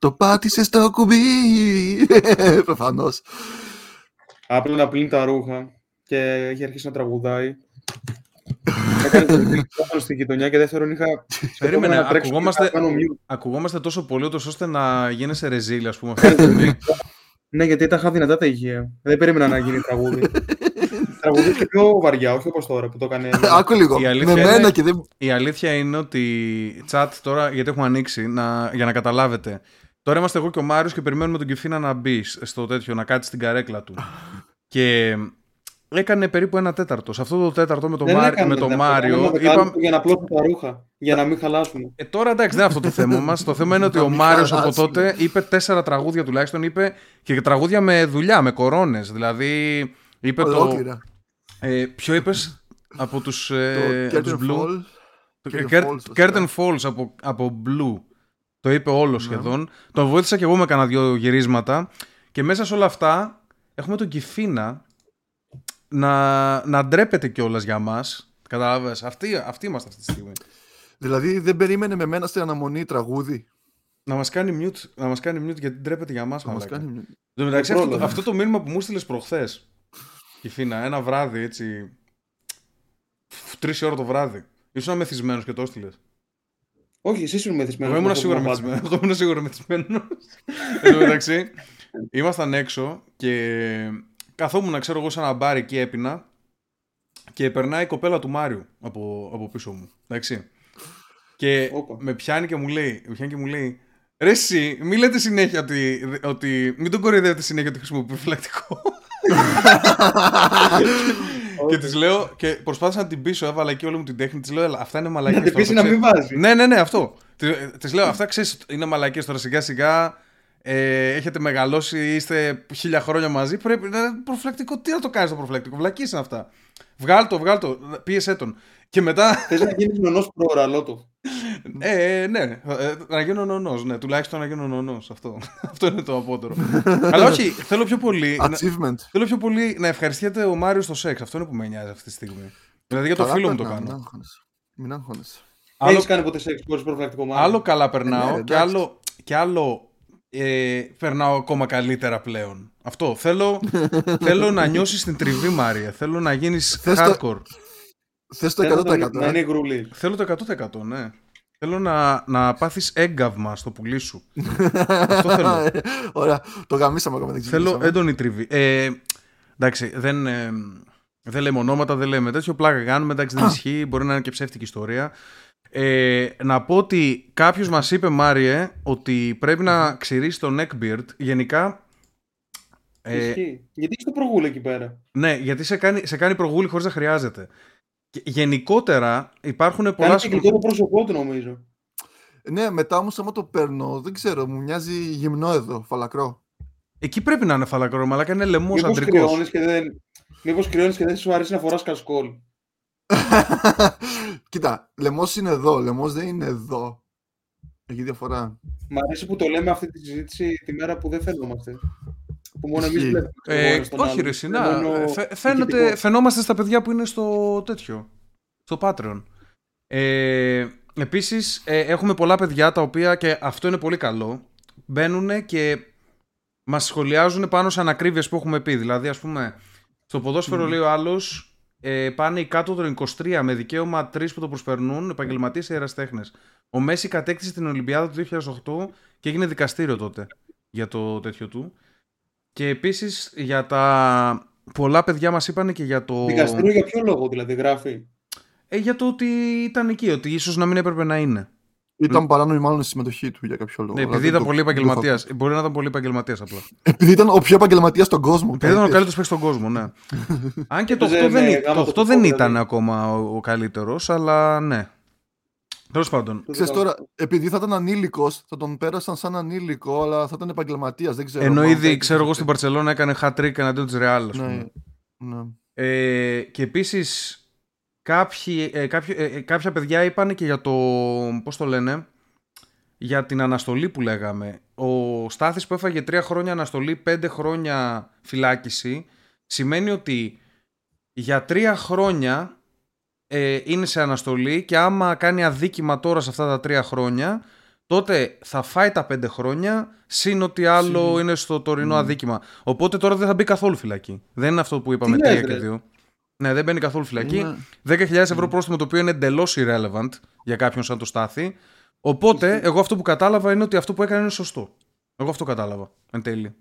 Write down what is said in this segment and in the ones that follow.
Το πάτησες στο κουμπί. Προφανώς. Απλά να πλύνει τα ρούχα και έχει αρχίσει να τραγουδάει. Έκανε το στην γειτονιά και δεύτερον είχα. Περίμενε, να τρέξω ακουγόμαστε- και να κάνω mute. Ακουγόμαστε τόσο πολύ ούτως ώστε να γίνεσαι ρεζίλ, ας πούμε. αυτή τη στιγμή. Ναι, γιατί τα είχα δυνατά τα ηχεία. Δεν περίμενα να γίνει τραγούδι. τραγούδι και πιο βαριά, όχι όπως τώρα που το έκανε. Άκου λίγο. Η αλήθεια Με μένα είναι- και δεν. Η αλήθεια είναι ότι chat τώρα, γιατί έχουμε ανοίξει, να, για να καταλάβετε. Τώρα είμαστε εγώ και ο Μάριος και περιμένουμε τον Κιφίνα να μπει στο τέτοιο, να κάτσει στην καρέκλα του. και έκανε περίπου ένα τέταρτο. Σε αυτό το τέταρτο με τον, Δεν Μάρ- έκανε με τον τέταρτο, Μάριο. έκανα δεκάλεπτο Είπαμε, Για να πλώσω τα ρούχα. Για να μην χαλάσουν. ε, τώρα εντάξει, δεν είναι αυτό το θέμα μας. Το θέμα είναι ότι Να ο μην Μάριος από χαλάσουμε. τότε είπε τέσσερα τραγούδια τουλάχιστον. Είπε και τραγούδια με δουλειά, με κορώνες. Δηλαδή, είπε το. Ολόκληρα. Ε, ποιο είπες; Από τους ε, Το από τους Curtain Blue; Fall. Το Curtain Cur- Falls, βασικά. Curtain Falls από, από Blue. Το είπε όλος Ναι. σχεδόν. Τον βοήθησα και εγώ με κάνα δυο γυρίσματα. Και μέσα σε όλα αυτά έχουμε τον Κιφίνα να, να ντρέπεται κιόλας για μας. Κατάλαβες; Αυτοί, αυτοί είμαστε αυτή τη στιγμή. Δηλαδή δεν περίμενε με μένα στην αναμονή τραγούδι. Να μας κάνει mute, να μας κάνει mute γιατί ντρέπεται για μας. Να μας κάνει... Εν τω μεταξύ, Δεν αυτό, πρόλαβε. αυτό το μήνυμα που μου στείλες προχθές. Κιφίνα, ένα βράδυ έτσι. Τρεις ώρα το βράδυ. Ήσουν μεθυσμένο και το έστειλες. Όχι, εσύ ήσουν μεθυσμένο. Εγώ ήμουν σίγουρα μεθυσμένο. Εγώ ήμουν σίγουρα μεθυσμένο. Εν τω μεταξύ, ήμασταν έξω και καθόμουν, ξέρω εγώ, σε ένα μπάρ εκεί έπινα και περνάει η κοπέλα του Μάριου από, από πίσω μου. Εντάξει. Και Όπα. με πιάνει και μου λέει, με πιάνει και μου λέει Ρε εσύ, μην λέτε συνέχεια ότι, ότι μην τον κοροϊδεύετε συνέχεια ότι χρησιμοποιεί φυλακτικό. Και της λέω, και προσπάθησα να την πείσω, έβαλα εκεί όλη μου την τέχνη. Της λέω, «Έλα, αυτά είναι μαλακίες. Να την πείσει να μην βάζει. Ναι, ναι, ναι, αυτό. Της λέω, αυτά ξέρεις, είναι μαλακίες τώρα σιγά σιγά. Ε, έχετε μεγαλώσει, είστε χίλια χρόνια μαζί. Πρέπει να είναι προφυλακτικό. Τι να το κάνεις το προφυλακτικό, βλακίε είναι αυτά. Βγάλ το, βγάλ το, πίεσέ τον. Και μετά. Θες να γίνεις νονός πρόωρα, λότο. Ε, ναι, ε, να γίνω νονός. Ναι, τουλάχιστον να γίνω νονός. Αυτό. αυτό είναι το απότερο. Αλλά όχι, θέλω πιο πολύ. να, Achievement. θέλω πιο πολύ να ευχαριστιέται ο Μάριος στο σεξ. Αυτό είναι που με νοιάζει αυτή τη στιγμή. Δηλαδή για το Καλά φίλο μου το περνάω, κάνω. Μην αγχώνεσαι. Μην αγχώνεσαι. Άλλο, Έχεις κάνει ποτέ σεξ χωρίς προφυλακτικό μάτι. άλλο καλά περνάω ναι, και εντάξει. άλλο, και άλλο ε, περνάω ακόμα καλύτερα πλέον. Αυτό. Θέλω, θέλω να νιώσεις την τριβή, Μάρια. Θέλω να γίνεις Θες το- hardcore. Θες το Θέλω 100%. Να ε; είναι γρουλή. Θέλω το 100% ναι. Θέλω να, να πάθεις έγκαυμα στο πουλί σου. Αυτό θέλω. Ωραία, το γαμίσαμε ακόμα δεν Θέλω ξεκινήσαμε. έντονη τριβή. Ε, εντάξει, δεν, ε, δεν λέμε ονόματα, δεν λέμε τέτοιο. Πλάκα κάνουμε, εντάξει, δεν ισχύει. Μπορεί να είναι και ψεύτικη ιστορία. Ε, να πω ότι κάποιος μας είπε, Μάριε, ότι πρέπει να ξηρίσει το neckbeard. Γενικά. Ε, Ισχύει. Γιατί έχει το προγούλ εκεί πέρα; ναι, γιατί σε κάνει, σε κάνει προγούλη χωρίς να χρειάζεται. Και γενικότερα υπάρχουν πολλά. Κάνει και γλυκό το πρόσωπό του, νομίζω. Ναι, μετά όμως άμα το παίρνω, δεν ξέρω, μου μοιάζει γυμνό εδώ, φαλακρό. Εκεί πρέπει να είναι φαλακρό, αλλά είναι λαιμός Μήπως αντρικός. κρυώνεις και δεν. Μήπως κρυώνεις και δεν σου αρέσει να φοράς κασκόλ. Κοίτα, λαιμός είναι εδώ, λαιμός δεν είναι εδώ. Έχει διαφορά. Μ' αρέσει που το λέμε αυτή τη συζήτηση τη μέρα που δεν φαινόμαστε. Που μόνο εμείς Ισχύει. βλέπουμε. τον Ε, ένα στον όχι, άλλον. ρε, Σινά. Είναι μόνο Φαι- φαίνεται, ηχητικό. φαινόμαστε στα παιδιά που είναι στο τέτοιο. Στο Patreon. Ε, επίσης, ε, έχουμε πολλά παιδιά τα οποία και αυτό είναι πολύ καλό. Μπαίνουν και μας σχολιάζουν πάνω σε ανακρίβειες που έχουμε πει. Δηλαδή, ας πούμε, στο ποδόσφαιρο λέει ο άλλος ε, πάνε οι κάτω των 23 με δικαίωμα τρεις που το προσπερνούν, επαγγελματίες ή εραστέχνε. Ο Μέση κατέκτησε την Ολυμπιάδα του 2008 και έγινε δικαστήριο τότε για το τέτοιο του. Και επίσης για τα. Πολλά παιδιά μας είπαν και για το. Δικαστήριο για ποιο λόγο δηλαδή γράφει; Ε, για το ότι ήταν εκεί, ότι ίσως να μην έπρεπε να είναι. Ήταν παράνομη μάλλον η συμμετοχή του για κάποιο λόγο. Ναι, επειδή Δηλαδή, ήταν το- πολύ το έχω επαγγελματίας. ακούσει. Μπορεί να ήταν πολύ επαγγελματίας απλά. Επειδή ήταν ο πιο επαγγελματίας στον κόσμο. Επειδή ήταν ο Κάτι καλύτερος παίκτης στον κόσμο, ναι. Αν και το 8 Έπαιζε δεν, με ή- γάμα το το 8 δεν κουφό, ήταν δηλαδή. ακόμα ο, ο καλύτερος, αλλά ναι. Τέλος πάντων. Ξέρεις τώρα, επειδή θα ήταν ανήλικος, θα τον πέρασαν σαν ανήλικο, αλλά θα ήταν επαγγελματίας. Δεν ξέρω. Ενώ μάλλον ήδη, θα ξέρω εγώ, έτυχε. στην Παρσελόνα έκανε hat-trick εναντίον της Real, ας Ναι, πούμε. ναι. Ε, και επίσης, κάποιοι, ε, κάποιοι, ε, ε, κάποια παιδιά είπαν και για το. Πώς το λένε, για την αναστολή που λέγαμε. Ο Στάθης που έφαγε τρία χρόνια αναστολή, πέντε χρόνια φυλάκιση, σημαίνει ότι για τρία χρόνια ε, είναι σε αναστολή και άμα κάνει αδίκημα τώρα σε αυτά τα τρία χρόνια, τότε θα φάει τα πέντε χρόνια, συν ότι άλλο είναι στο τωρινό αδίκημα. Οπότε τώρα δεν θα μπει καθόλου φυλακή. Δεν είναι αυτό που είπαμε Τι 3 λες, και ρε. 2. Ναι, δεν μπαίνει καθόλου φυλακή. Είναι- 10.000 ευρώ πρόστιμο το οποίο είναι εντελώς irrelevant για κάποιον σαν το Στάθη. Οπότε, εγώ αυτό που κατάλαβα είναι ότι αυτό που έκανε είναι σωστό. Εγώ αυτό κατάλαβα. Εν τέλει.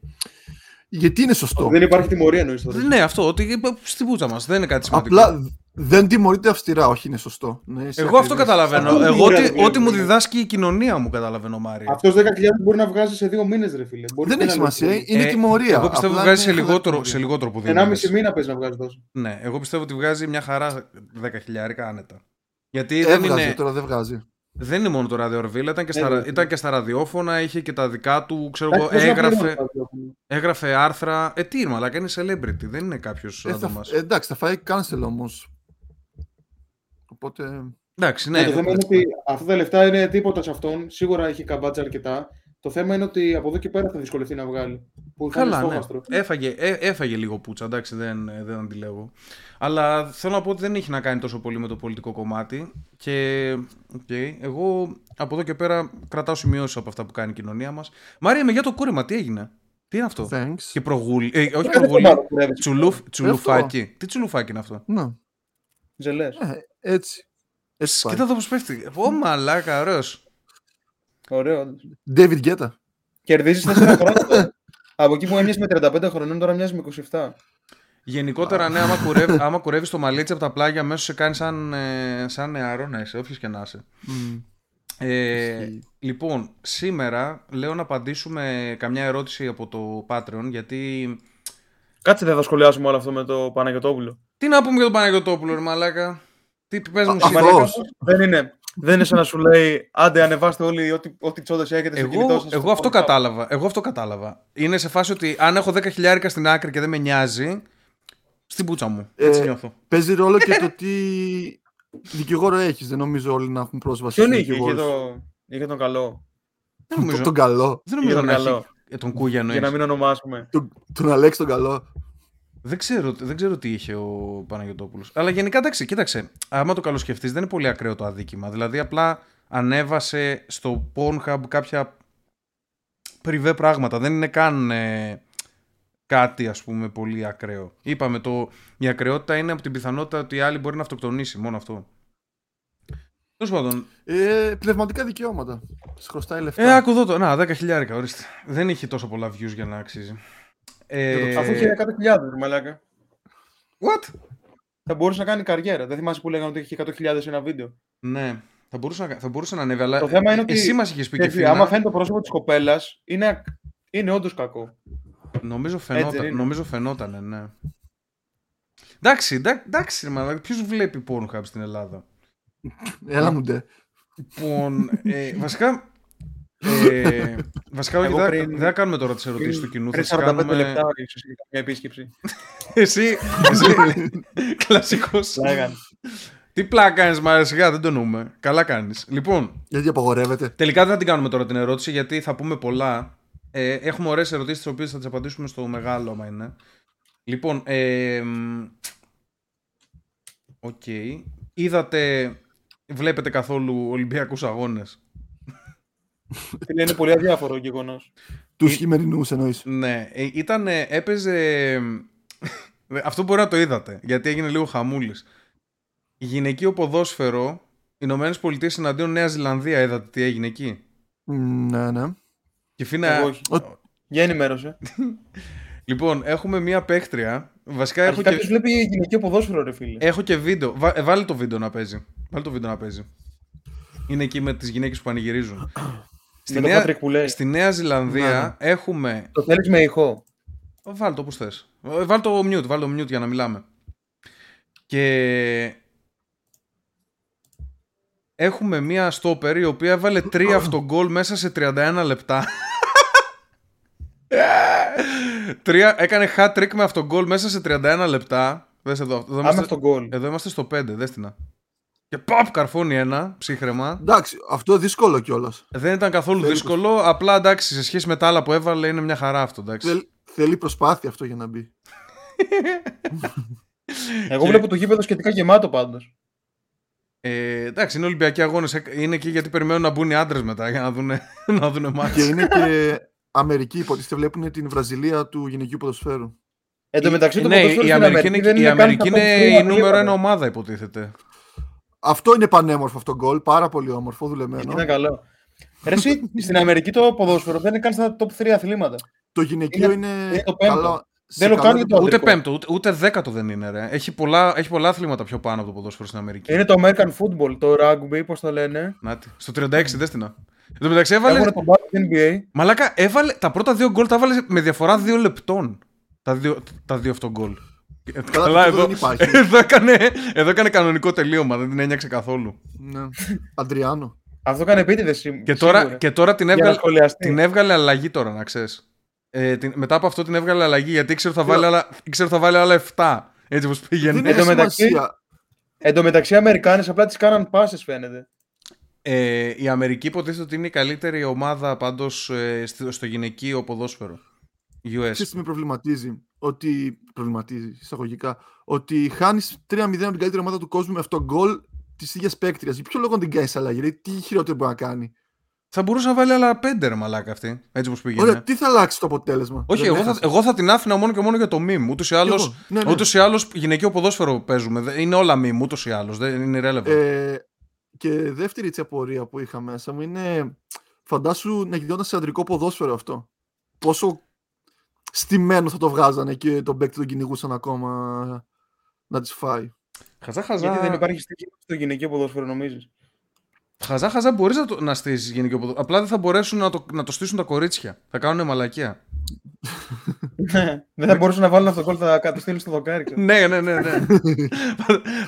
Γιατί είναι σωστό; Δεν υπάρχει τιμωρία εννοείς τώρα. Ναι, αυτό. Ότι ε, στην πούτσα μας δεν είναι κάτι σημαντικό. Απλά δεν τιμωρείται αυστηρά, όχι είναι σωστό. Ναι, είσαι Εγώ αυτό ακριβής. καταλαβαίνω. Αυτό Εγώ είναι ό,τι, ωραίο, ό,τι μου ναι. διδάσκει η κοινωνία μου καταλαβαίνω, Μάρια. Αυτός 10.000 μπορεί να βγάζει σε δύο μήνες ρε φίλε. Μπορεί Δεν και έχει ένα σημασία, λεπτό. είναι Ε, τιμωρία. Εγώ πιστεύω ότι Απλά βγάζει σε είναι λιγότερο, τιμωρία. σε λιγότερο από δύο Ενάμιση μήνες. μήνα παίζει να βγάζεις τόσο. Ναι, εγώ πιστεύω ότι βγάζει μια χαρά 10 χιλιάρικα άνετα. Γιατί δεν Έβγαζε, είναι, τώρα δεν βγάζει. δεν είναι μόνο το Radio Orville, ήταν και, στα, Έβγαζε. ήταν και στα ραδιόφωνα, είχε και τα δικά του, ξέρω εγώ, Εντάξει, πώς να έγραφε, πληρώνω τα δύο. έγραφε άρθρα. Ε, τι είναι, αλλά είναι celebrity, δεν είναι κάποιος Ε, σαν θα- το μας. ε, εντάξει, θα φάει cancel όμως. Οπότε. Εντάξει, Ναι, ναι. το θέμα είναι ότι αυτά τα λεφτά είναι τίποτα σε αυτόν. Σίγουρα έχει καβάντζα αρκετά. Το θέμα είναι ότι από εδώ και πέρα θα δυσκολευτεί να βγάλει. Που θα είναι Καλά, ναι. στόχαστρο. Έφαγε, ε, έφαγε λίγο πουτσα, εντάξει, δεν, ε, δεν αντιλέγω. Αλλά θέλω να πω ότι δεν έχει να κάνει τόσο πολύ με το πολιτικό κομμάτι. Και οκ, εγώ από εδώ και πέρα κρατάω σημειώσεις από αυτά που κάνει η κοινωνία μας. Μάρια, με για το κούρεμα, τι έγινε; Τι είναι αυτό; Thanks. Και προγούλη. Ε, όχι Κάθε προγούλη. εβδομάδα κουρεύεις. Τσουλούφ, τσουλουφάκι. Τι τσουλουφάκι είναι αυτό; Ναι, Ζελές. ε, έτσι. Έτσι πάει. Κοίτα εδώ πώ πέφτει. Ω μαλάκα, ωραίος. Ωραίο. David Guetta. Κερδίζεις 4 χρόνια. τώρα. Από εκεί που έμοιασε με 35 χρονών, τώρα μοιάζει με 27. Γενικότερα, ναι, άμα, κουρεύει, άμα κουρεύεις το μαλλίτσι από τα πλάγια, αμέσως σε κάνεις σαν, ε, σαν νεαρό να είσαι, όποιος και να είσαι. Μμ. Ε, Ισχύει. λοιπόν, σήμερα λέω να απαντήσουμε καμιά ερώτηση από το Patreon, γιατί... Κάτσε δεν θα σχολιάσουμε όλο αυτό με το Παναγιοτόπουλο. Τι να πούμε για τον Παναγιωτόπουλο, ρε μαλάκα. Τι πες μου Α, εσύ. αυτό. Πώς; Δεν είναι, δεν είναι σαν να σου λέει άντε ανεβάστε όλοι ό,τι, ό,τι τσόντες έχετε στο κινητό Εγώ, σας. εγώ αυτό κατάλαβα. Εγώ αυτό κατάλαβα. Είναι σε φάση ότι αν έχω 10 χιλιάρικα στην άκρη και δεν με νοιάζει, στην πούτσα μου. Έτσι Ε, νιώθω. Παίζει ρόλο και το τι δικηγόρο έχεις. Δεν νομίζω όλοι να έχουν πρόσβαση. Ποιον στους είχε, είχε, δικηγόρους. το, είχε τον καλό. Δεν Το- νομίζω, Τον καλό. δεν νομίζω τον να καλό. έχει ε, τον Κούγια Για να εννοείς. μην ονομάσουμε. Τον, τον Αλέξη τον καλό. Δεν ξέρω, δεν ξέρω τι είχε ο Παναγιωτόπουλο. Αλλά γενικά εντάξει, κοίταξε. Άμα το καλοσκεφτείς, δεν είναι πολύ ακραίο το αδίκημα. Δηλαδή, απλά ανέβασε στο Pornhub κάποια πριβέ πράγματα. Δεν είναι καν ε, κάτι, ας πούμε, πολύ ακραίο. Είπαμε, το, η ακραιότητα είναι από την πιθανότητα ότι η άλλη μπορεί να αυτοκτονήσει. Μόνο αυτό. Τέλος πάντων. Ε, πνευματικά δικαιώματα. Σε χρωστάει λεφτά. Ε, άκου εδώ το. Να, 10 χιλιάρικα, ορίστε. Δεν είχε τόσο πολλά views για να αξίζει. Ε, Αφού είχε 100.000 μαλάκα. What? Θα μπορούσε να κάνει καριέρα. Δεν θυμάσαι που λέγανε ότι είχε 100.000 σε ένα βίντεο. Ναι, θα μπορούσε να, θα μπορούσε να ανέβει, αλλά Το θέμα είναι ότι- εσύ μας είχες πει και Και φίλα. άμα φαίνεται το πρόσωπο της κοπέλας, είναι, είναι όντως κακό. Νομίζω, Έτσι φαινόταν, δεν είναι. νομίζω φαινότανε, ναι. Εντάξει, εντά- εντάξει, μα ποιος βλέπει Pornhub στην Ελλάδα; Έλα μου ντε. Λοιπόν, ε, βασικά. Ε, βασικά, όχι, Εγώ δεν θα- πριν- δεν θα κάνουμε τώρα τις ερωτήσεις του κοινού. Πριν Θα 45 τις κάνουμε... λεπτά, ίσως είχε μια επίσκεψη. Εσύ, εσύ κλασικός. Λέγανε. Τι πλάκα κάνεις, μα σιγά δεν το νοούμε. Καλά κάνεις. Λοιπόν, Γιατί απαγορεύεται; Τελικά δεν θα την κάνουμε τώρα την ερώτηση γιατί θα πούμε πολλά. Ε, έχουμε ωραίες ερωτήσεις τις οποίες θα τις απαντήσουμε στο μεγάλο, άμα είναι. Λοιπόν, ε, μ, οκ. Είδατε, βλέπετε καθόλου Ολυμπιακούς αγώνες; Φίλε, είναι πολύ αδιάφορο γεγονός. Τους χειμερινούς εννοείς. Ναι, ε, ήταν, έπαιζε... Αυτό μπορεί να το είδατε, γιατί έγινε λίγο χαμούλης. Γυναικείο ποδόσφαιρο, Ηνωμένες Πολιτείες εναντίον Νέα Ζηλανδία, είδατε τι έγινε εκεί; Ναι, ναι. Και φίνα... Εγώ όχι. Ο- Για ενημέρωσε. Λοιπόν, έχουμε μία παίχτρια. Βασικά έχω Αρχικά και, ποιο βλέπει γυναικείο ποδόσφαιρο, ρε φίλε. έχω και βίντεο. Βα... ε, βάλε το βίντεο να παίζει. Βάλε το βίντεο να παίζει. Είναι εκεί με τις γυναίκες που πανηγυρίζουν. Στη με το Νέα... Patrick που λέει. Στη Νέα Ζηλανδία έχουμε Το θέλεις με ηχό. Βάλ το όπως θες. Ε, Βάλ το mute, βάλ το mute για να μιλάμε. Και έχουμε μία στόπερ η οποία έβαλε τρία αυτογκολ μέσα σε 31 λεπτά. τρία, έκανε hat trick με αυτογκολ μέσα σε 31 λεπτά. Δες εδώ, εδώ, Άμα είμαστε, στον γκολ. εδώ είμαστε στο 5, δες την. Να. Και παπ, καρφώνει ένα, ψύχρεμα. Εντάξει, αυτό δύσκολο κιόλας. Δεν ήταν καθόλου Θέλει δύσκολο, απλά εντάξει, σε σχέση με τα άλλα που έβαλε είναι μια χαρά αυτό, εντάξει. Θέλει προσπάθεια αυτό για να μπει. Εγώ βλέπω το γήπεδο σχετικά γεμάτο πάντως. Ε, εντάξει, είναι Ολυμπιακοί αγώνες. Είναι εκεί γιατί περιμένουν να μπουν οι άντρες μετά για να δουν, να δουν μάτς. Και είναι και Αμερική, υποτίθεται βλέπουν την Βραζιλία του γυναικείου ποδοσφαίρου. Εν τω μεταξύ, το ναι, ποδόσφαιρο η στην Αμερική, Αμερική είναι, δεν η είναι καν Αμερική στα top είναι three η νούμερο αθλήματα. ένα ομάδα, υποτίθεται. Αυτό είναι πανέμορφο αυτό γκολ. Πάρα πολύ όμορφο, δουλεμένο. Ήταν καλό. Ρε, εσύ, στην Αμερική το ποδόσφαιρο δεν είναι καν στα top 3 αθλήματα. Το γυναικείο είναι, είναι το πέμπτο. καλό. σε Δεν το καλό κάνει επίπεδο. το Ούτε αντρικό. πέμπτο, ούτε, ούτε δέκατο δεν είναι, ρε. Έχει πολλά, έχει πολλά αθλήματα πιο πάνω από το ποδόσφαιρο στην Αμερική. Είναι το American football, το rugby, πώς το λένε. Νάτι. Στο 36, δες την. Εν τω μεταξύ έβαλε. Έχουν το basket NBA. Μαλάκα, έβαλε. Τα πρώτα δύο γκολ τα έβαλε με διαφορά δύο λεπτών. Τα δύο, τα δύο αυτό γκολ. Ε, Καλά, αυτό εδώ, δεν υπάρχει. εδώ, έκανε, εδώ έκανε κανονικό τελείωμα, δεν την ένιωξε καθόλου. Ναι. Αντριάνο. Αυτό κάνει επίτηδες σίγουρα. Και τώρα, και τώρα την, Για να έβγαλε, σχολιαστεί. την έβγαλε αλλαγή τώρα, να ξέρεις. Ε, την, μετά από αυτό την έβγαλε αλλαγή γιατί ήξερε ότι θα βάλει άλλα, ήξερε ότι θα βάλει άλλα 7. Έτσι όπως πήγαινε. Δεν Εν έχει τω μεταξύ- σημασία. Εν τω μεταξύ, οι Αμερικάνες απλά τις κάναν πάσες, φαίνεται. Ε, η Αμερική υποτίθεται ότι είναι η καλύτερη ομάδα πάντως ε, στο, στο γυναικείο ποδόσφαιρο. US. Ξέρεις τι με προβληματίζει; Ότι. Προβληματίζει, εισαγωγικά. Ότι χάνεις 3-0 από την καλύτερη ομάδα του κόσμου με αυτό το γκολ της ίδιας παίκτριας. Για ποιο λόγο δεν την κάνει αλλαγή, δηλαδή, τι χειρότερο μπορεί να κάνει; Θα μπορούσε να βάλει άλλα 5 ρε μαλάκα αυτή. Έτσι όπως πήγαινε. Ωραία, τι θα αλλάξει το αποτέλεσμα; Όχι, Δεν εγώ θα, έχασε. εγώ θα την άφηνα μόνο και μόνο για το meme. Ούτως ή Κι άλλω. εγώ. Ναι, ναι. Ούτως ή άλλως γυναικείο ποδόσφαιρο παίζουμε. Δεν- Είναι όλα meme, ούτως ή άλλως. Δεν είναι irrelevant. Ε, και δεύτερη έτσι απορία που είχα μέσα μου είναι. Φαντάσου να γινόταν σε αντρικό ποδόσφαιρο αυτό. Πόσο στημένο θα το βγάζανε και τον παίκτη τον κυνηγούσαν ακόμα να τις φάει. Χαζά, χαζά. Γιατί δεν υπάρχει στοιχείο στο γυναικείο ποδόσφαιρο, νομίζεις; Χαζά, χαζά μπορείς να, το, να στήσεις γυναικείο ποδόσφαιρο. Απλά δεν θα μπορέσουν να το, να το στήσουν τα κορίτσια. Θα κάνουν μαλακία. δεν θα μπορούσαν να βάλουν αυτό το κόλ, θα το στείλουν στο δοκάρι. ξέρω. ναι, ναι, ναι. ναι.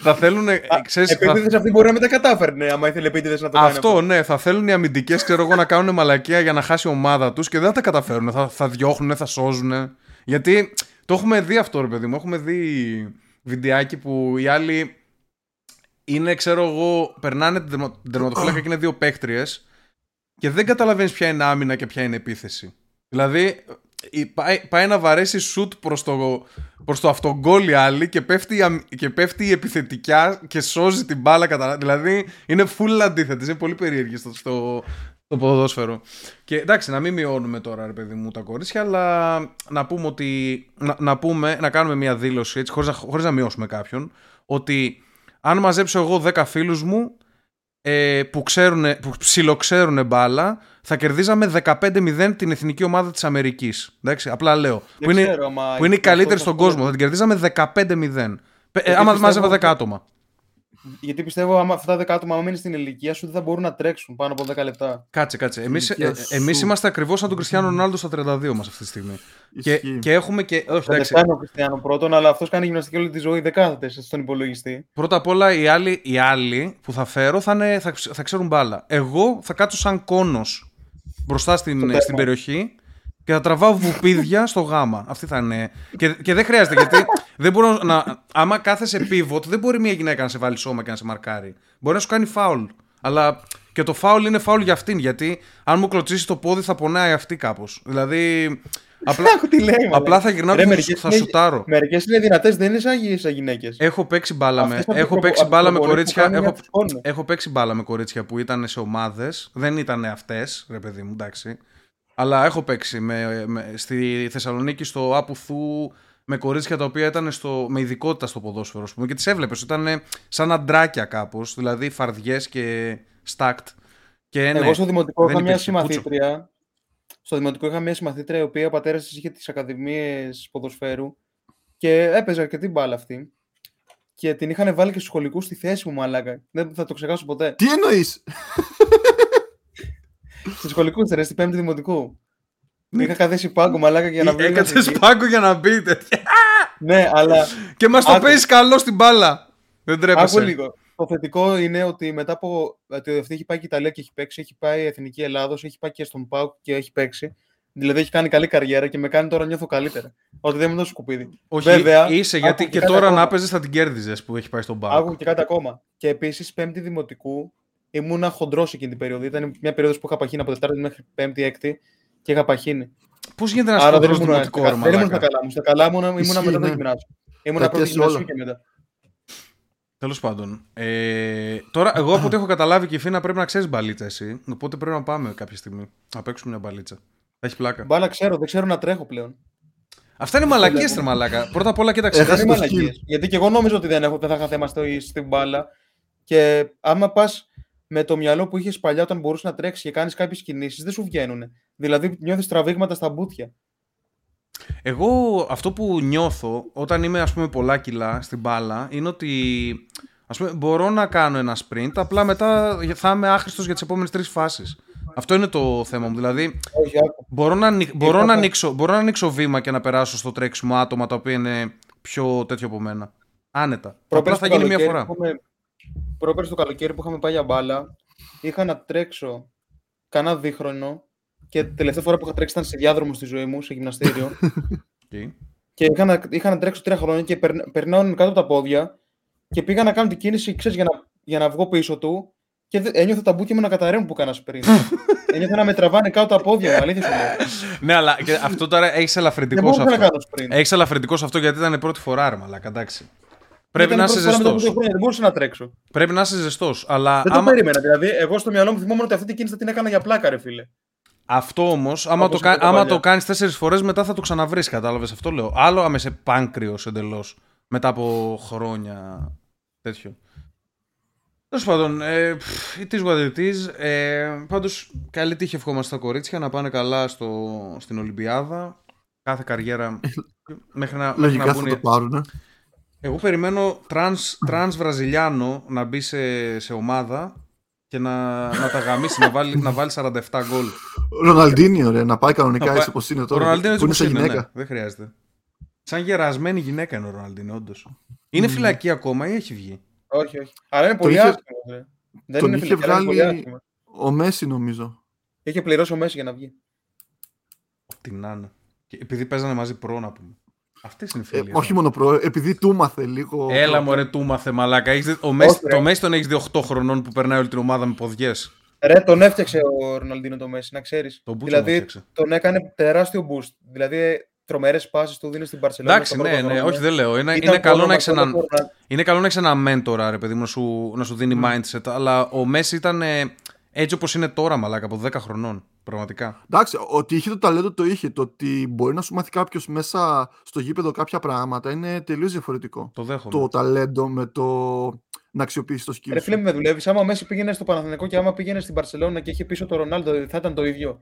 θα θέλουν. Ξέρεις, θα- Επίτηδες αυτή μπορεί να μην τα κατάφερνε, άμα ήθελε επίτηδες να το κάνει. Αυτό, ναι, θα θέλουν οι αμυντικές, ξέρω εγώ, να κάνουν μαλακία για να χάσει η ομάδα τους και δεν θα τα καταφέρουν. Θα, θα διώχνουν, θα σώζουν. Γιατί το έχουμε δει αυτό, ρε παιδί μου. Έχουμε δει βιντεάκι που οι άλλοι είναι, ξέρω εγώ, περνάνε την τερμα- την τερματοφύλακα και είναι δύο παίχτριε και δεν καταλαβαίνεις ποια είναι άμυνα και ποια είναι επίθεση. Δηλαδή, η- πάει, πάει να βαρέσει σουτ προς το, προς το αυτογκόλ η άλλη και πέφτει, η αμ- και πέφτει η επιθετικιά και σώζει την μπάλα κατά... Δηλαδή είναι full αντίθετη, είναι πολύ περίεργη στο, στο, στο ποδόσφαιρο. Και εντάξει, να μην μειώνουμε τώρα ρε παιδί μου τα κορίτσια, αλλά να πούμε ότι, να, να, πούμε, να κάνουμε μια δήλωση έτσι, χωρίς να, χωρίς να μειώσουμε κάποιον, ότι αν μαζέψω εγώ 10 φίλους μου ε, που, ξέρουνε, που ψιλοξέρουν μπάλα, θα κερδίζαμε 15-0 την εθνική ομάδα της Αμερικής. Εντάξει, απλά λέω. Δεν που είναι, ξέρω, άμα που είναι η αυτό καλύτερη θα στον πω. κόσμο. Θα την κερδίζαμε 15-0. Ε, Γιατί άμα πιστεύω μάζευε 10 ότι- άτομα. Γιατί πιστεύω άμα αυτά τα 10 άτομα άμα μείνει στην ηλικία σου δεν θα μπορούν να τρέξουν πάνω από 10 λεπτά. Κάτσε, κάτσε. Εμείς, ηλικία ε, εμείς σου. είμαστε ακριβώς σαν τον Κριστιανό Ρονάλντο στα 32 μας αυτή τη στιγμή. Και, Ισχύει. και έχουμε και. Όχι, Δεν εντάξει. κάνει ο Κριστιανό πρώτον, αλλά αυτός κάνει γυμναστική όλη τη ζωή. Δεν κάθεται στον υπολογιστή. Πρώτα απ' όλα οι άλλοι, οι άλλοι που θα φέρω θα, είναι, θα, ξ- θα ξέρουν μπάλα. Εγώ θα κάτσω σαν κόνος μπροστά στην, Στο τέρμα. στην περιοχή και θα τραβάω βουπίδια στο γάμα. Αυτή θα είναι. Και, και δεν χρειάζεται γιατί δεν μπορώ να. Άμα κάθεσαι pivot, δεν μπορεί μια γυναίκα να σε βάλει σώμα και να σε μαρκάρει. Μπορεί να σου κάνει foul. Αλλά και το foul είναι foul για αυτήν. Γιατί αν μου κλωτσίσει το πόδι θα πονάει αυτή κάπως. Δηλαδή. Απλά, Άκου τι λέει. απλά θα γυρνάω Ρε, και θα, μερικές θα είναι- σουτάρω. Μερικές είναι δυνατές, δεν είναι σαν, σαν γυναίκες. Έχω παίξει μπάλα με, Αυτές από έχω τις παίξει προπο- μπάλα από με τις προπονήσεις που κορίτσια. κάνουν Έχω, για τους κόρνους. έχω παίξει μπάλα με κορίτσια που ήταν σε ομάδες. Δεν ήταν αυτές, ρε παιδί μου, εντάξει. Αλλά έχω παίξει με, με- στη Θεσσαλονίκη στο Άπουθου με κορίτσια τα οποία ήταν στο, με ειδικότητα στο ποδόσφαιρο, ας πούμε, και τις έβλεπες. Ήταν σαν αντράκια κάπως, δηλαδή φαρδιές και stacked. Και ναι, Εγώ στο δημοτικό δεν είχα μια υπήρχε. Πούτσο. συμμαθήτρια. Στο δημοτικό είχα μια συμμαθήτρια η οποία ο πατέρας της είχε τις ακαδημίες ποδοσφαίρου και έπαιζε αρκετή μπάλα αυτή. Και την είχαν βάλει και στους σχολικούς στη θέση μου, μαλάκα. Δεν θα το ξεχάσω ποτέ. Τι εννοείς; Στους σχολικού, ρε, στην πέμπτη δημοτικού. είχα καθίσει πάγκο, μαλάκα για να βρει. Έκατσε πάγκο για να μπει τέτοια. Ναι, αλλά Και μας το Άκου. παίζεις καλό στην μπάλα. Δεν τρέπεσαι. άκου λίγο. Το θετικό είναι ότι μετά από. ότι αυτή έχει πάει και η Ιταλία και έχει παίξει, έχει πάει η Εθνική Ελλάδος, έχει πάει και στον ΠΑΟΚ και έχει παίξει. Δηλαδή έχει κάνει καλή καριέρα και με κάνει τώρα νιώθω καλύτερα. Ότι δεν είμαι τόσο σκουπίδι. Όχι, Βέβαια, είσαι γιατί άκου και κάτι τώρα ακόμα. να παίζεις θα την κέρδιζες που έχει πάει στον πάγκο. Άκου και κάτι ακόμα. Και επίσης, πέμπτη δημοτικού ήμουνα χοντρός εκείνη την περίοδο. Ήταν μια περίοδος που είχα παχύνει από Τετάρτη μέχρι Πέμπτη, Έκτη και είχα παχύνει. Πώς γίνεται να Άρα δεν σκοτώσει ήμουν, δημοτικό δεν ρε ήμουν στα μαλάκα; καλά μου. Στα καλά μου ήμουνα Ισχύει, μετά το ναι. γυμνάσιο. Ήμουνα Κακές πρώτη γυμνασίου όλα. και μετά. Τέλος πάντων. Ε, τώρα, εγώ από ό,τι έχω καταλάβει και η Φίνα πρέπει να ξέρεις μπαλίτσα εσύ. Οπότε πρέπει να πάμε κάποια στιγμή. Να παίξουμε μια μπαλίτσα. Θα έχει πλάκα. Μπάλα ξέρω, δεν ξέρω να τρέχω πλέον. Αυτά είναι μαλακίες, τρε μαλάκα. Πρώτα απ' όλα, κοίταξε. Έχασε Δεν το είναι skill. μαλακίες. Γιατί και εγώ νόμιζα ότι δεν, έχω, δεν θα είχα θέμα στο, στην μπάλα. Και άμα πας με το μυαλό που είχες παλιά όταν μπορούσες να τρέξεις και κάνεις κάποιες κινήσεις, δεν σου βγαίνουν. Δηλαδή νιώθεις τραβήγματα στα μπούτια. Εγώ αυτό που νιώθω όταν είμαι ας πούμε πολλά κιλά στην μπάλα είναι ότι ας πούμε, μπορώ να κάνω ένα sprint απλά μετά θα είμαι άχρηστος για τις επόμενες τρεις φάσεις. Αυτό είναι το θέμα μου. Δηλαδή Όχι, άκου. μπορώ να, ανοι- μπορώ, Είπα να θα- ανοίξω, μπορώ να ανοίξω βήμα και να περάσω στο τρέξιμο άτομα τα οποία είναι πιο τέτοιο από μένα. Άνετα. Απλά Πρόπερσι θα το γίνει μία καλοκαίρι φορά. που είχαμε- Πρόπερσι το καλοκαίρι που είχαμε πάει για μπάλα, είχα να τρέξω κανένα δίχρονο και την τελευταία φορά που είχα τρέξει ήταν σε διάδρομο στη ζωή μου, σε γυμναστήριο. Οκ. και είχα να, είχα να τρέξω τρία χρόνια και περν, περνάω κάτω από τα πόδια και πήγα να κάνω την κίνηση, ξέρεις, για να, για να βγω πίσω του και δε, ένιωθα τα μπούκια μου να καταραίουν που έκανα πριν. ένιωθα να με τραβάνε κάτω από τα πόδια μου, αλήθεια σου λέω. ναι, αλλά και αυτό τώρα έχεις Δεν ελαφρυντικός σε μπορούσα να αυτό. κάνω sprint. Έχεις ελαφρυντικός σε αυτό γιατί ήταν η πρώτη φορά, ρε μαλάκα, εντάξει. Πρέπει Ήταν να η είσαι πρώτη φορά μετά από ζεστός. δύο χρόνια, Δεν μπορούσα να τρέξω. Πρέπει να είσαι ζεστός. Αλλά Δεν το άμα... περίμενα. Δηλαδή, εγώ στο μυαλό μου θυμόμουν ότι αυτή την κίνηση θα την έκανα για πλάκα, ρε φίλε. Αυτό όμως, άμα, το, Όπως κα... είπε το άμα παλιά. το κάνεις τέσσερις φορές, μετά θα το ξαναβρεις. Κατάλαβες αυτό λέω. Άλλο άμα είσαι πάνκριος εντελώς. Μετά από χρόνια τέτοιο. Τέλος πάντων, ε, πφ, it is what it is. Ε, Πάντως, καλή τύχη ευχόμαστε στα κορίτσια να πάνε καλά στο, στην Ολυμπιάδα. Κάθε καριέρα. μέχρι να, μέχρι Λογικά να θα μπουν. το πάρουν. Εγώ περιμένω τρανς, τρανς Βραζιλιάνο να μπει σε, σε ομάδα και να, να τα γαμίσει, να βάλει, να βάλει 47 γκολ. Ροναλντίνιο, ρε, να πάει Να κανονικά πάει- έτσι όπως είναι Ο τώρα. Ροναλντίνο έτσι που είναι όπως σαν είναι, γυναίκα. ναι, δεν χρειάζεται. Σαν γερασμένη γυναίκα είναι ο Ροναλντίνο, όντως. Είναι φυλακή ακόμα ή έχει βγει; Όχι, όχι. Αλλά είναι πολύ είχε- άσχημο. ρε. Δεν τον είναι είχε φιλική, αλλά είναι πολύ βγάλει- άσχημο. Ο Μέση νομίζω. Είχε πληρώσει ο Μέση για να βγει. Ό,τι να είναι. Και επειδή παίζανε μαζί προ, να πούμε. Αυτές είναι οι Ε, φίλοι. όχι μόνο προ, επειδή του μάθε λίγο. Έλα μωρέ του μάθε μαλάκα. Έχεις δει- ο Μέση, Όχι, ρε. το Μέση τον έχεις δει 8 χρονών που περνάει όλη την ομάδα με ποδιές; Ρε, τον έφτιαξε ο Ροναλντίνο το Μέση, να ξέρεις. Τον Μπούτσο Δηλαδή, έφτιαξε. τον έκανε τεράστιο boost. Δηλαδή, τρομερές πάσει του δίνει στην Παρσελόνα. Εντάξει, στα ναι, πρώτα ναι, χρόνια. όχι δεν λέω. Είναι, Ήταν είναι, καλό το να έχεις όνομα, έναν, το όνομα. είναι καλό να έχεις ένα μέντορα, ρε παιδί μου, να σου, να σου δίνει mindset. Αλλά ο Μέση ήταν ε, έτσι όπως είναι τώρα, μαλάκα, από 10 χρονών. Πραγματικά. Εντάξει, ότι είχε το ταλέντο το είχε. Το ότι μπορεί να σου μάθει κάποιος μέσα στο γήπεδο κάποια πράγματα είναι τελείως διαφορετικό. Το δέχομαι. Το ταλέντο με το να αξιοποιήσεις το skill. Ρε σου. φίλε, με δουλεύεις. Άμα ο Μέση πήγαινε στο Παναθηναϊκό και άμα πήγαινε στην Παρσελόνα και είχε πίσω το Ρονάλντο, θα ήταν το ίδιο.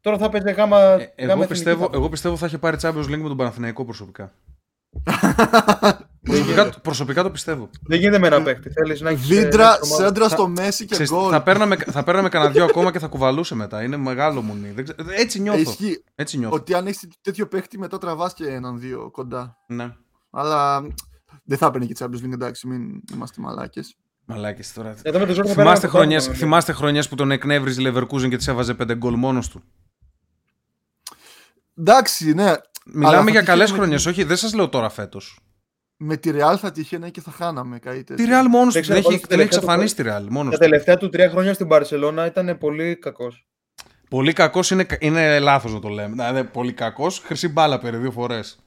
Τώρα θα παίζει γάμα. Ε, γάμα εγώ, εθνική πιστεύω, θα- εγώ πιστεύω θα είχε πάρει Champions League με τον Παναθηναϊκό προσωπικά. Προσωπικά, προσωπικά το πιστεύω. Δεν γίνεται με ένα παίχτη. Θέλεις να έχεις. Βίντρα, σέντρα στο Μέση και Ξέρεις, γκολ. θα, παίρναμε, θα παίρναμε κανένα δυο ακόμα και θα κουβαλούσε μετά. Είναι μεγάλο μουνί. Δεν ξέρω- Έτσι νιώθω. Ισχύει Έτσι νιώθω. ότι αν έχεις τέτοιο παίχτη μετά τραβάς και έναν δύο κοντά. Ναι. Αλλά δεν θα έπαιρνε και Champions League, εντάξει, μην είμαστε μαλάκες. Μαλάκες τώρα. Εδώ με το Ζόρι θα Θυμάστε πέραμε χρονιές, από θυμάστε χρονιές που τον εκνεύριζε η Leverkusen και της έβαζε 5 γκολ μόνος του; Εντάξει, ναι. Μιλάμε θα για τυχαίνει καλές με χρονιές, όχι, δεν σας λέω τώρα φέτος. Με τη Real θα τυχαίνει και θα χάναμε κάτι τέτοιο. Τη Real μόνος Δεν του, δεν ξέρω, έχει, πάντως, δεν έχει τελευταία του- εξαφανίσει τη Real μόνος Τα του. τελευταία του τρία χρόνια στην Παρσελόνα ήταν πολύ κακός. Πολύ κακός είναι, είναι λάθος να το λέμε. Δηλαδή, πολύ κακός, χρυσή μπάλα πήρε δύο φορές.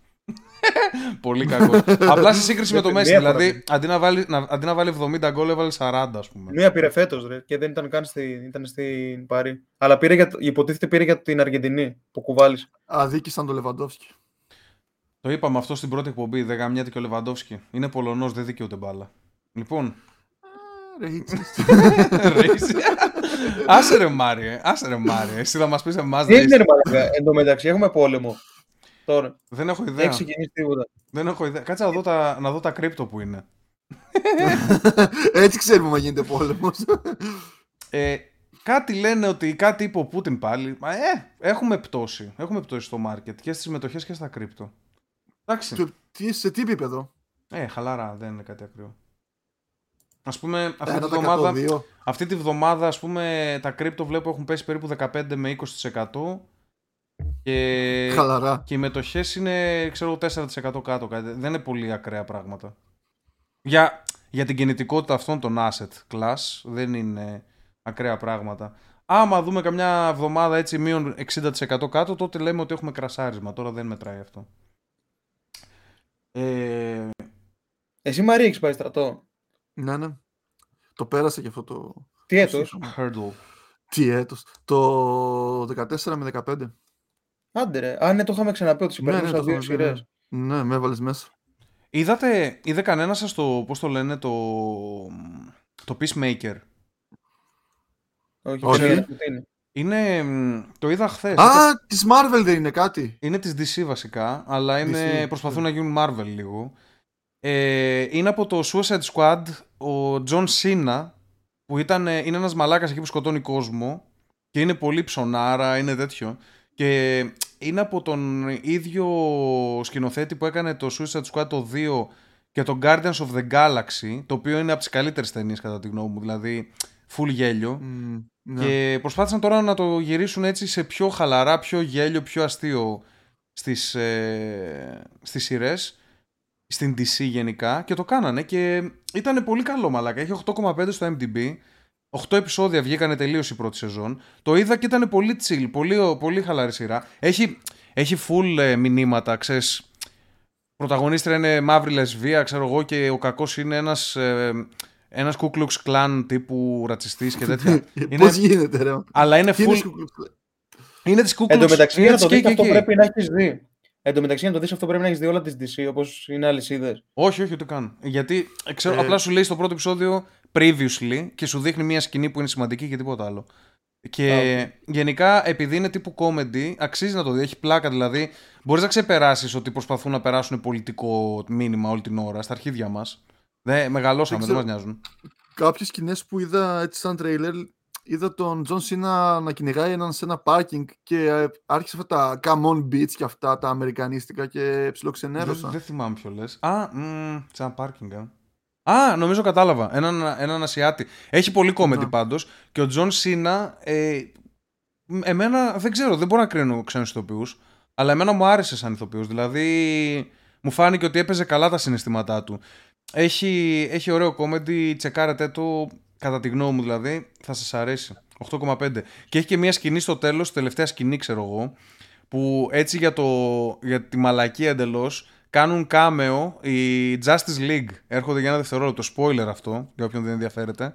Πολύ κακός. Απλά σε σύγκριση με το Μία Messi, φορά δηλαδή αντί να, βάλει, να, αντί να βάλει 70 γκολ έβαλε 40 ας πούμε. Μία πήρε φέτος και δεν ήταν καν στην, ήταν στην Παρή. Αλλά πήρε για, το- υποτίθεται πήρε για την Αργεντινή που κουβάλισε. Αδίκησαν τον Λεβαντόφσκι. Το είπαμε αυτό στην πρώτη εκπομπή, δεν γαμιάται και ο Λεβαντόφσκι. Είναι Πολωνός, δεν δικαιούται μπάλα. Λοιπόν, Ρε, ίτσις. Ρέιση. άσε ρε Μάριε, άσε ρε Μάριε. Εσύ θα μας πεις εμάς Δεν Ρέιση. είναι μαλακά. Εν τω μεταξύ έχουμε πόλεμο. Τώρα. Δεν έχω Δεν ιδέα. έχει ξεκινήσει τίποτα. Δεν έχω ιδέα. Κάτσε να δω τα, να δω τα κρύπτο που είναι. Έτσι ξέρουμε μα γίνεται πόλεμος. Ε, κάτι λένε ότι κάτι είπε ο Πούτιν πάλι. Μα, ε, έχουμε πτώση. Έχουμε πτώση στο market και στις μετοχές και στα κρύπτο. Εντάξει. σε τι επίπεδο; Ε, χαλαρά, δεν είναι κάτι ακραίο. Ας πούμε, αυτή τη 1%, βδομάδα, 2%. αυτή τη βδομάδα, ας πούμε, τα κρύπτο βλέπω έχουν πέσει περίπου 15 με 20% και, Χαλαρά. και οι μετοχές είναι, ξέρω, 4% κάτω. Κάτι. Δεν είναι πολύ ακραία πράγματα. Για, για την κινητικότητα αυτών των asset class δεν είναι ακραία πράγματα. Άμα δούμε καμιά εβδομάδα έτσι μείον 60% κάτω, τότε λέμε ότι έχουμε κρασάρισμα. Τώρα δεν μετράει αυτό. Ε, Εσύ Μαρία έχεις πάει στρατό; Ναι, ναι. Το πέρασε και αυτό το. Τι το έτος; σύγχρονο. Hurdle. Τι έτος. Το 14 με 15. Άντε ρε. Α, ναι, το είχαμε ξαναπεί ότι Ναι, ναι, υπέρνουσα το δύο είχαμε πει, ναι. σειρές. Ναι, με έβαλες μέσα. Είδατε, είδε κανένας σας το, πώς το λένε, το, το Peacemaker; Όχι, Όχι. δεν ξέρω τι είναι. Είναι, μ, το είδα χθες. Α, της Marvel δεν είναι κάτι. Είναι της DC βασικά, αλλά είναι, DC, προσπαθούν ναι. να γίνουν Marvel λίγο. Ε, είναι από το Suicide Squad ο John Cena, που ήταν, ε, είναι ένας μαλάκας εκεί που σκοτώνει κόσμο και είναι πολύ ψωνάρα, είναι τέτοιο. Και είναι από τον ίδιο σκηνοθέτη που έκανε το Suicide Squad το 2 και το Guardians of the Galaxy, το οποίο είναι από τις καλύτερες ταινίες κατά τη γνώμη μου, δηλαδή full γέλιο. Μμ, ναι. Και προσπάθησαν τώρα να το γυρίσουν έτσι σε πιο χαλαρά, πιο γέλιο, πιο αστείο στις, ε, στις σειρές, στην DC γενικά και το κάνανε και ήταν πολύ καλό μαλάκα. Έχει 8,5 στο MDB, 8 επεισόδια βγήκανε τελείως η πρώτη σεζόν. Το είδα και ήταν πολύ chill, πολύ, πολύ χαλαρή σειρά. Έχει, έχει full ε, μηνύματα, ξέρεις, πρωταγωνίστρια είναι μαύρη λεσβία, ξέρω εγώ, και ο κακός είναι ένας, ε, ένας Ku Klux Klan τύπου ρατσιστής και τέτοια. είναι, Πώς γίνεται, ρε; αλλά είναι Τι είναι full. σκου- Είναι της Ku Εν τω Klux μεταξύ, είναι για να της το δεις αυτό KKK. πρέπει να έχεις δει. Εν τω μεταξύ, για να το δεις αυτό πρέπει να έχεις δει όλα τις DC, όπως είναι αλυσίδες. Όχι, όχι, ούτε καν. Γιατί ε, ξέρω, Ε. απλά σου λέει στο πρώτο επεισόδιο previously και σου δείχνει μια σκηνή που είναι σημαντική και τίποτα άλλο. Και Α, γενικά, επειδή είναι τύπου comedy, αξίζει να το δει. Έχει πλάκα δηλαδή. Μπορείς να ξεπεράσεις ότι προσπαθούν να περάσουν πολιτικό μήνυμα όλη την ώρα στα αρχίδια μας. Δεν μεγαλώσαμε, δεν Δεν μας ξέρω. νοιάζουν. Κάποιες σκηνές που είδα έτσι σαν τρέιλερ, είδα τον Τζον Σίνα να κυνηγάει έναν σε ένα πάρκινγκ και ε, άρχισε αυτά τα come on bitch και αυτά τα αμερικανίστικα και Δεν, ψιλοξενέρωσα. δεν θυμάμαι ποιο λες. Α, μ, σε ένα πάρκινγκ. α. Α, νομίζω κατάλαβα. Έναν, έναν Ασιάτη. Έχει πολύ comedy Ναι. πάντως. Και ο Τζον Σίνα. Ε, μ, εμένα δεν ξέρω, δεν μπορώ να κρίνω ξένους ηθοποιούς. Αλλά εμένα μου άρεσε σαν ηθοποιός. Δηλαδή, μου φάνηκε ότι έπαιζε καλά τα συναισθήματά του. Έχει, έχει ωραίο comedy, τσεκάρετε το. Κατά τη γνώμη μου δηλαδή, θα σας αρέσει. 8,5. Και έχει και μια σκηνή στο τέλος, τελευταία σκηνή ξέρω εγώ, που έτσι για, το, για τη μαλακία εντελώς κάνουν κάμεο οι Justice League. Έρχονται για ένα δευτερόλεπτο. Spoiler αυτό, για όποιον δεν ενδιαφέρεται.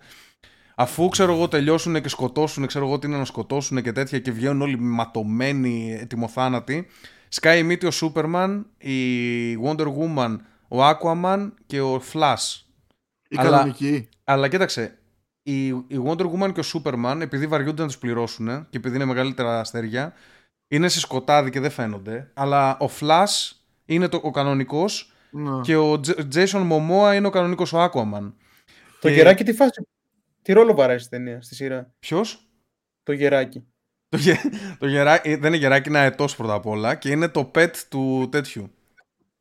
Αφού ξέρω εγώ τελειώσουν και σκοτώσουν, ξέρω εγώ τι είναι να σκοτώσουν και τέτοια και βγαίνουν όλοι ματωμένοι, ετοιμοθάνατοι. Σκάει η μύτη ο Superman, η Wonder Woman, ο Aquaman και ο Flash. Η αλλά- κανονική. Αλλά κοίταξε, η, η Wonder Woman και ο Superman, επειδή βαριούνται να τους πληρώσουν και επειδή είναι μεγαλύτερα αστέρια, είναι σε σκοτάδι και δεν φαίνονται. Αλλά ο Flash είναι το, ο κανονικός Ναι. και ο Τζ- Jason Momoa είναι ο κανονικός ο Aquaman. Το Και- γεράκι τι φάση. Τι ρόλο βαράει στη ταινία, στη σειρά; Ποιος; Το γεράκι. Το, γε, το γεράκι, δεν είναι γεράκι, είναι αετός πρώτα απ' όλα και είναι το pet του τέτοιου.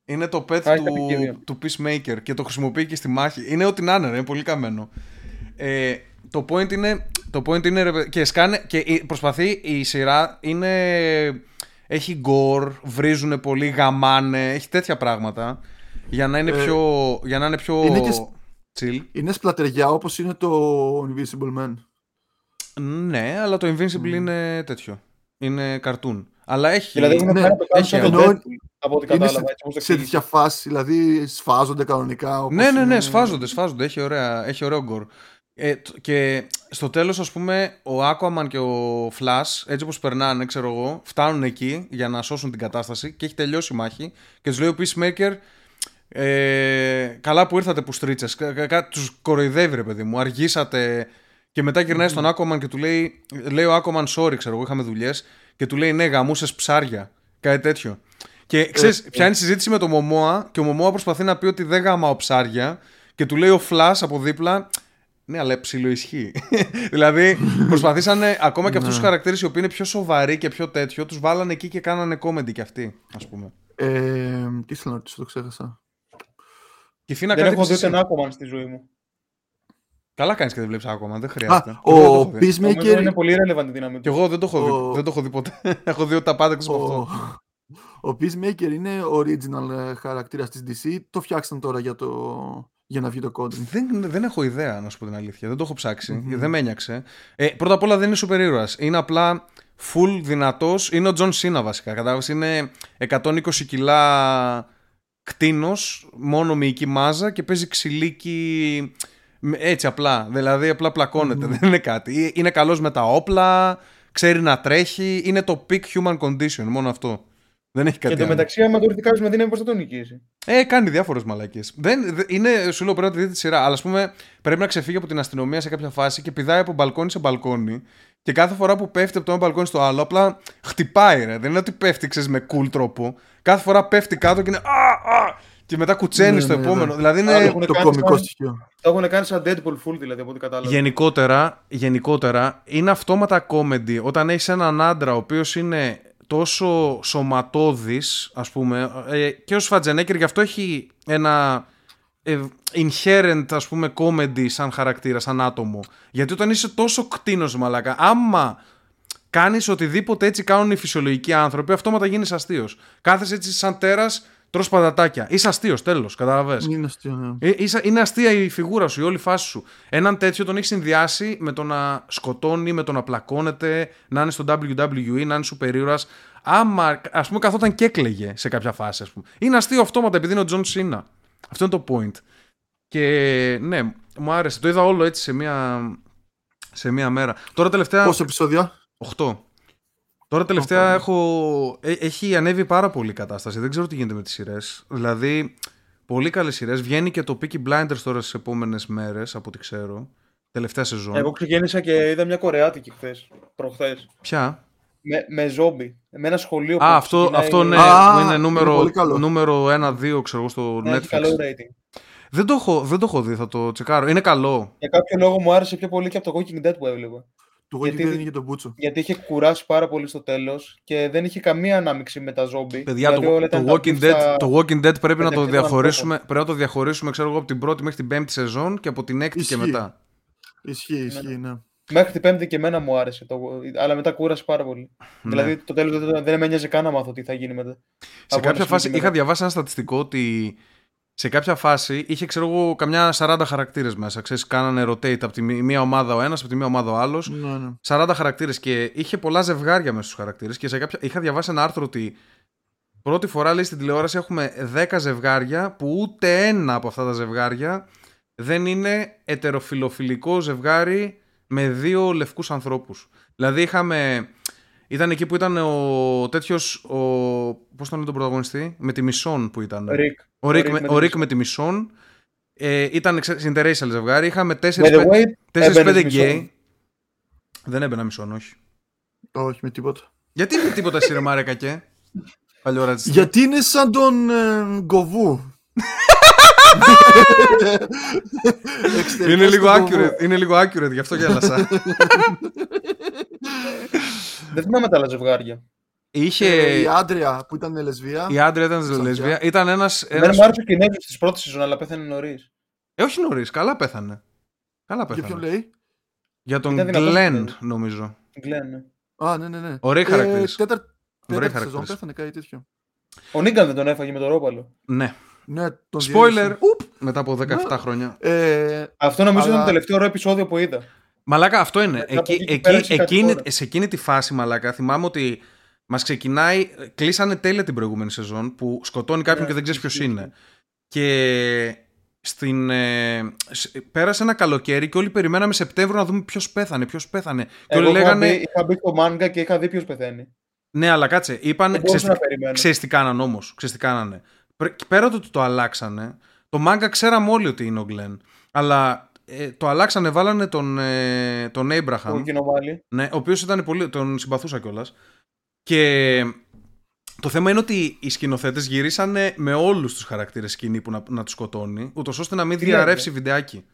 Είναι το pet Α, έχει του, επικίνδυνο. του Peacemaker και το χρησιμοποιεί και στη μάχη. Είναι ό,τι να είναι, ρε, είναι πολύ καμένο. Ε, το point είναι, το point είναι ρε, παι- και, σκάνε, και η- προσπαθεί η σειρά είναι, έχει gore, βρίζουν πολύ, γαμάνε, έχει τέτοια πράγματα για να είναι Ε, πιο, για να είναι πιο είναι και σ- chill. Είναι σπλατεριά όπως είναι το Invisible Man. Ναι, αλλά το Invincible είναι τέτοιο. Είναι καρτούν. Αλλά έχει. Δηλαδή έχουν ναι, πάει να το κάνουν έχει σαν το εννοώ- Deadpool, από ό,τι Είναι κατάλαβα. σε, έτσι όπως το σε εξήγησε. τέτοια φάση, δηλαδή σφάζονται κανονικά. όπως Ναι, ναι, ναι, είναι- σφάζονται, σφάζονται. Έχει, ωραία, έχει ωραίο γκορ. Ε, τ- και στο τέλος, ας πούμε, ο Aquaman και ο Flash, έτσι όπως περνάνε, ξέρω εγώ, φτάνουν εκεί για να σώσουν την κατάσταση και έχει τελειώσει η μάχη και τους λέει ο Peacemaker ε, καλά που ήρθατε που στρίτσες. Κα- κα- κα- Τους κοροϊδεύει ρε παιδί μου, αργήσατε και μετά γυρνάει στον Aquaman και του λέει, λέει ο Aquaman sorry ξέρω εγώ, είχαμε δουλειές και του λέει ναι γαμούσες ψάρια, κάτι τέτοιο. Και ξέρεις, πιάνει συζήτηση με τον Μωμόα και ο Μωμόα προσπαθεί να πει ότι δεν γαμάω ψάρια. Και του λέει ο Flash από δίπλα ναι, αλλά ψηλό ισχύει. δηλαδή, προσπαθήσανε ακόμα και αυτούς τους χαρακτήρες οι οποίοι είναι πιο σοβαροί και πιο τέτοιο, τους βάλανε εκεί και κάνανε comedy κι αυτοί, ας πούμε. Ε, τι ήθελα να ρωτήσω, το ξέχασα. Και Φίνα Δεν κάτι έχω δει ψησί. ούτε ένα Aquaman στη ζωή μου. Καλά κάνεις και δεν βλέπεις ακόμα, δεν χρειάζεται. Α, Και εγώ δεν το ο έχω δει. Νομίζω Peacemaker, είναι πολύ relevant η δύναμη Κι του. εγώ δεν το έχω δει, Ο- δεν το έχω δει ποτέ. έχω δει ότι τα πάντα εκτός από ο, αυτό. ο Peacemaker είναι original ε, χαρακτήρας της DC. Το φτιάξαν τώρα για, το, για να βγει το κόντρι. Δεν, δεν έχω ιδέα, να σου πω την αλήθεια. Δεν το έχω ψάξει. Μμμ. Δεν με ένιαξε. Ε, πρώτα απ' όλα δεν είναι σούπερ ήρωας. Είναι απλά full δυνατός. Είναι ο Τζον Σίνα βασικά. Κατάλαβες, είναι 120 κιλά κτίνος, μόνο μυϊκή μάζα και παίζει ξυλίκι Με- Έτσι απλά. Δηλαδή απλά πλακώνεται. Δεν είναι κάτι. Ε, Είναι καλός με τα όπλα, ξέρει να τρέχει. Είναι το peak human condition. Μόνο αυτό. Δεν έχει Και κάτι το άλλο. μεταξύ, άμα το ριθικάζει με δύναμη, πώς θα τον νικήσει; Ε, κάνει διάφορες μαλακίες. Δεν, δε- είναι, σου λέω πρέπει να τη δείτε τη σειρά. Αλλά ας πούμε πρέπει να ξεφύγει από την αστυνομία σε κάποια φάση και πηδάει από μπαλκόνι σε μπαλκόνι. Και κάθε φορά που πέφτει από το ένα μπαλκόνι στο άλλο, απλά χτυπάει ρε. Δεν είναι ότι πέφτει ξέρεις, με cool τρόπο. Κάθε φορά πέφτει κάτω και είναι. Α, α, και μετά κουτσένει Ναι, στο ναι, επόμενο. ναι. Δηλαδή είναι. Άλλο έχουν Το κάνει κωμικό σαν- στοιχείο. Το έχουν κάνει σαν Deadpool full δηλαδή από ό,τι κατάλαβα. Γενικότερα, γενικότερα είναι αυτόματα comedy όταν έχεις έναν άντρα ο οποίος είναι τόσο σωματώδης ας πούμε ε, και ο Σφατζενέκερ γι' αυτό έχει ένα ε, inherent ας πούμε comedy σαν χαρακτήρα, σαν άτομο. Γιατί όταν είσαι τόσο κτίνος μαλάκα άμα κάνεις οτιδήποτε έτσι κάνουν οι φυσιολογικοί άνθρωποι αυτόματα γίνεις αστείος. Κάθεσαι έτσι σαν τέρας τρως πατατάκια είσαι αστείος τέλος καταλαβες Είναι αστείο, ναι. ε, είσαι- είναι αστεία η φιγούρα σου, η όλη φάση σου. Έναν τέτοιο τον έχεις συνδυάσει με το να σκοτώνει, με το να πλακώνεται, να είναι στο WWE, να είναι super ήρωας. Άμα, ας πούμε, καθόταν και έκλαιγε σε κάποια φάση, ας πούμε. Είναι αστείο αυτόματα επειδή είναι ο Τζον Σίνα. Αυτό είναι το point. Και ναι, μου άρεσε. Το είδα όλο έτσι σε μία, σε μία μέρα. Τώρα τελευταία. Πόσα επεισόδια. 8. Τώρα τελευταία Οχτώ. έχω... ε, έχει ανέβει πάρα πολύ η κατάσταση. Δεν ξέρω τι γίνεται με τις σειρές. Δηλαδή, πολύ καλές σειρές. Βγαίνει και το Peaky Blinders τώρα στις επόμενες μέρες, από ό,τι ξέρω. Τελευταία σεζόν. Εγώ ξεκίνησα και είδα μια Κορεάτικη χθες. Προχθές. Ποια; Με, με ζόμπι. Με ένα σχολείο που Α, αυτό, ξεκινάει- αυτό ναι, Α, που είναι είναι νούμερο, πολύ καλό. νούμερο 1-2, ξέρω εγώ, στο Ναι, έχει Netflix. καλό rating. Δεν το, έχω, δεν το έχω δει, θα το τσεκάρω. Είναι καλό. Για κάποιο λόγο μου άρεσε πιο πολύ και από το Walking Dead που έβλεπα. Το Γιατί- Walking Dead είναι για τον Μπούτσο. Γιατί είχε κουράσει πάρα πολύ στο τέλος και δεν είχε καμία ανάμειξη με τα ζόμπι. Παιδιά, Δηλαδή, το, όλα το, ήταν τα Walking beef Dead, στα- το Walking Dead πρέπει να το μεταξύ των διαχωρίσουμε, πρέπει να το διαχωρίσουμε ξέρω εγώ, από την πρώτη μέχρι την πέμπτη σεζόν και από την έκτη και Ισχύει. μετά. Ισχύει, ισχύει, ναι. Μέχρι την πέμπτη και εμένα μου άρεσε. Το... Αλλά μετά κούρασε πάρα πολύ. Ναι. Δηλαδή το τέλος δεν, δεν με νοιάζει καν να μάθω τι θα γίνει μετά. Σε Από κάποια ένα φάση σημείο και είχα μετά. διαβάσει ένα στατιστικό ότι σε κάποια φάση είχε ξέρω εγώ καμιά 40 χαρακτήρες μέσα. Ξέρεις, κάνανε rotate από τη μí- μία ομάδα ο ένας, από τη μία ομάδα ο άλλος. Ναι, ναι. 40 χαρακτήρες και είχε πολλά ζευγάρια μέσα στους χαρακτήρες και σε κάποια... είχα διαβάσει ένα άρθρο ότι πρώτη φορά λέει στην τηλεόραση έχουμε 10 ζευγάρια που ούτε ένα από αυτά τα ζευγάρια δεν είναι ετεροφιλοφιλικό ζευγάρι με δύο λευκούς ανθρώπους. Δηλαδή είχαμε... Ήταν εκεί που ήταν ο τέτοιος. Ο... Πώς τον είναι τον πρωταγωνιστή, με τη Μισόν που ήταν. Ρικ. Ο Ρικ, Rick με, με ο τη Rick με τη Μισόν. Ε, ήταν εξε- interracial ζευγάρι. Είχαμε By the 4-5 way, έμπαινες γκέι. μισόν. Δεν έμπαινα Μισόν, όχι. Όχι με τίποτα. Γιατί είναι τίποτα εσύ, ρε Μάρε κακέ. Παλιό ρατσιστή. Γιατί είναι σαν τον ε, Γκοβού. Εξωτερικός Είναι λίγο του Γκοβού. accurate, είναι λίγο accurate, γι' αυτό γέλασα. Δεν θυμάμαι τα άλλα ζευγάρια. Είχε. Ε, Η Άντρια που ήταν λεσβία. Η άντρια ήταν Σαφιά. λεσβία. Ήταν ένα. Εμένα μου άρεσε ο Κινέζος της πρώτης σεζόν, αλλά πέθανε νωρίς. Ε, όχι νωρίς, καλά πέθανε. Καλά Για ποιον πέθανε. λέει; Για τον Ήταν δυνατός Glenn, Κινέζος. νομίζω. Γκλέν, ναι. Α, ναι, ναι, ναι. Ωραίοι χαρακτήρες. τέταρ- Ωραίοι Τέταρτη σεζόν χαρακτήρες. πέθανε κάτι τέτοιο. Ο Νίγκαν δεν τον έφαγε με το ρόπαλο. Ναι. Ναι, τον Spoiler! διέλυσε. Ουπ, μετά από 17 χρόνια. Ε, Αυτό νομίζω Αλλά- ήταν το τελευταίο ωραίο επεισόδιο που είδα. Μαλάκα, αυτό είναι. Μετά από Εκεί, εκεί και εκεί, πέρα έχει κάτι εκείνη, τώρα. σε εκείνη τη φάση, μαλάκα, θυμάμαι ότι μας ξεκινάει. Κλείσανε τέλεια την προηγούμενη σεζόν που σκοτώνει κάποιον Ναι, και δεν ξέρεις ποιος ισχύει, είναι. Και στην, ε, σ- πέρασε ένα καλοκαίρι και όλοι περιμέναμε Σεπτέμβριο να δούμε ποιος πέθανε, ποιος πέθανε. Και Εγώ όλοι είχα λέγανε. μπει, είχα μπει στο μάγκα και είχα δει ποιος πεθαίνει. Ναι, αλλά κάτσε. Είπαν. Δεν Ξέρεις, μπορούσα να περιμένω. ξέρεις τι κάνανε όμως. Ξέρεις τι κάνανε. Πρε- Πέρα το ότι το αλλάξανε, το μάγκα ξέραμε όλοι ότι είναι ο Γκλεν. Αλλά ε, το αλλάξανε, βάλανε τον, ε, τον Το Abraham. κοινοβάλι. Ναι, ο οποίος ήταν πολύ. τον συμπαθούσα κιόλας. Και το θέμα είναι ότι οι σκηνοθέτες γυρίσανε με όλους τους χαρακτήρες σκηνή που να, να τους σκοτώνει, ούτως ώστε να μην Τι διαρρεύσει λέτε; βιντεάκι.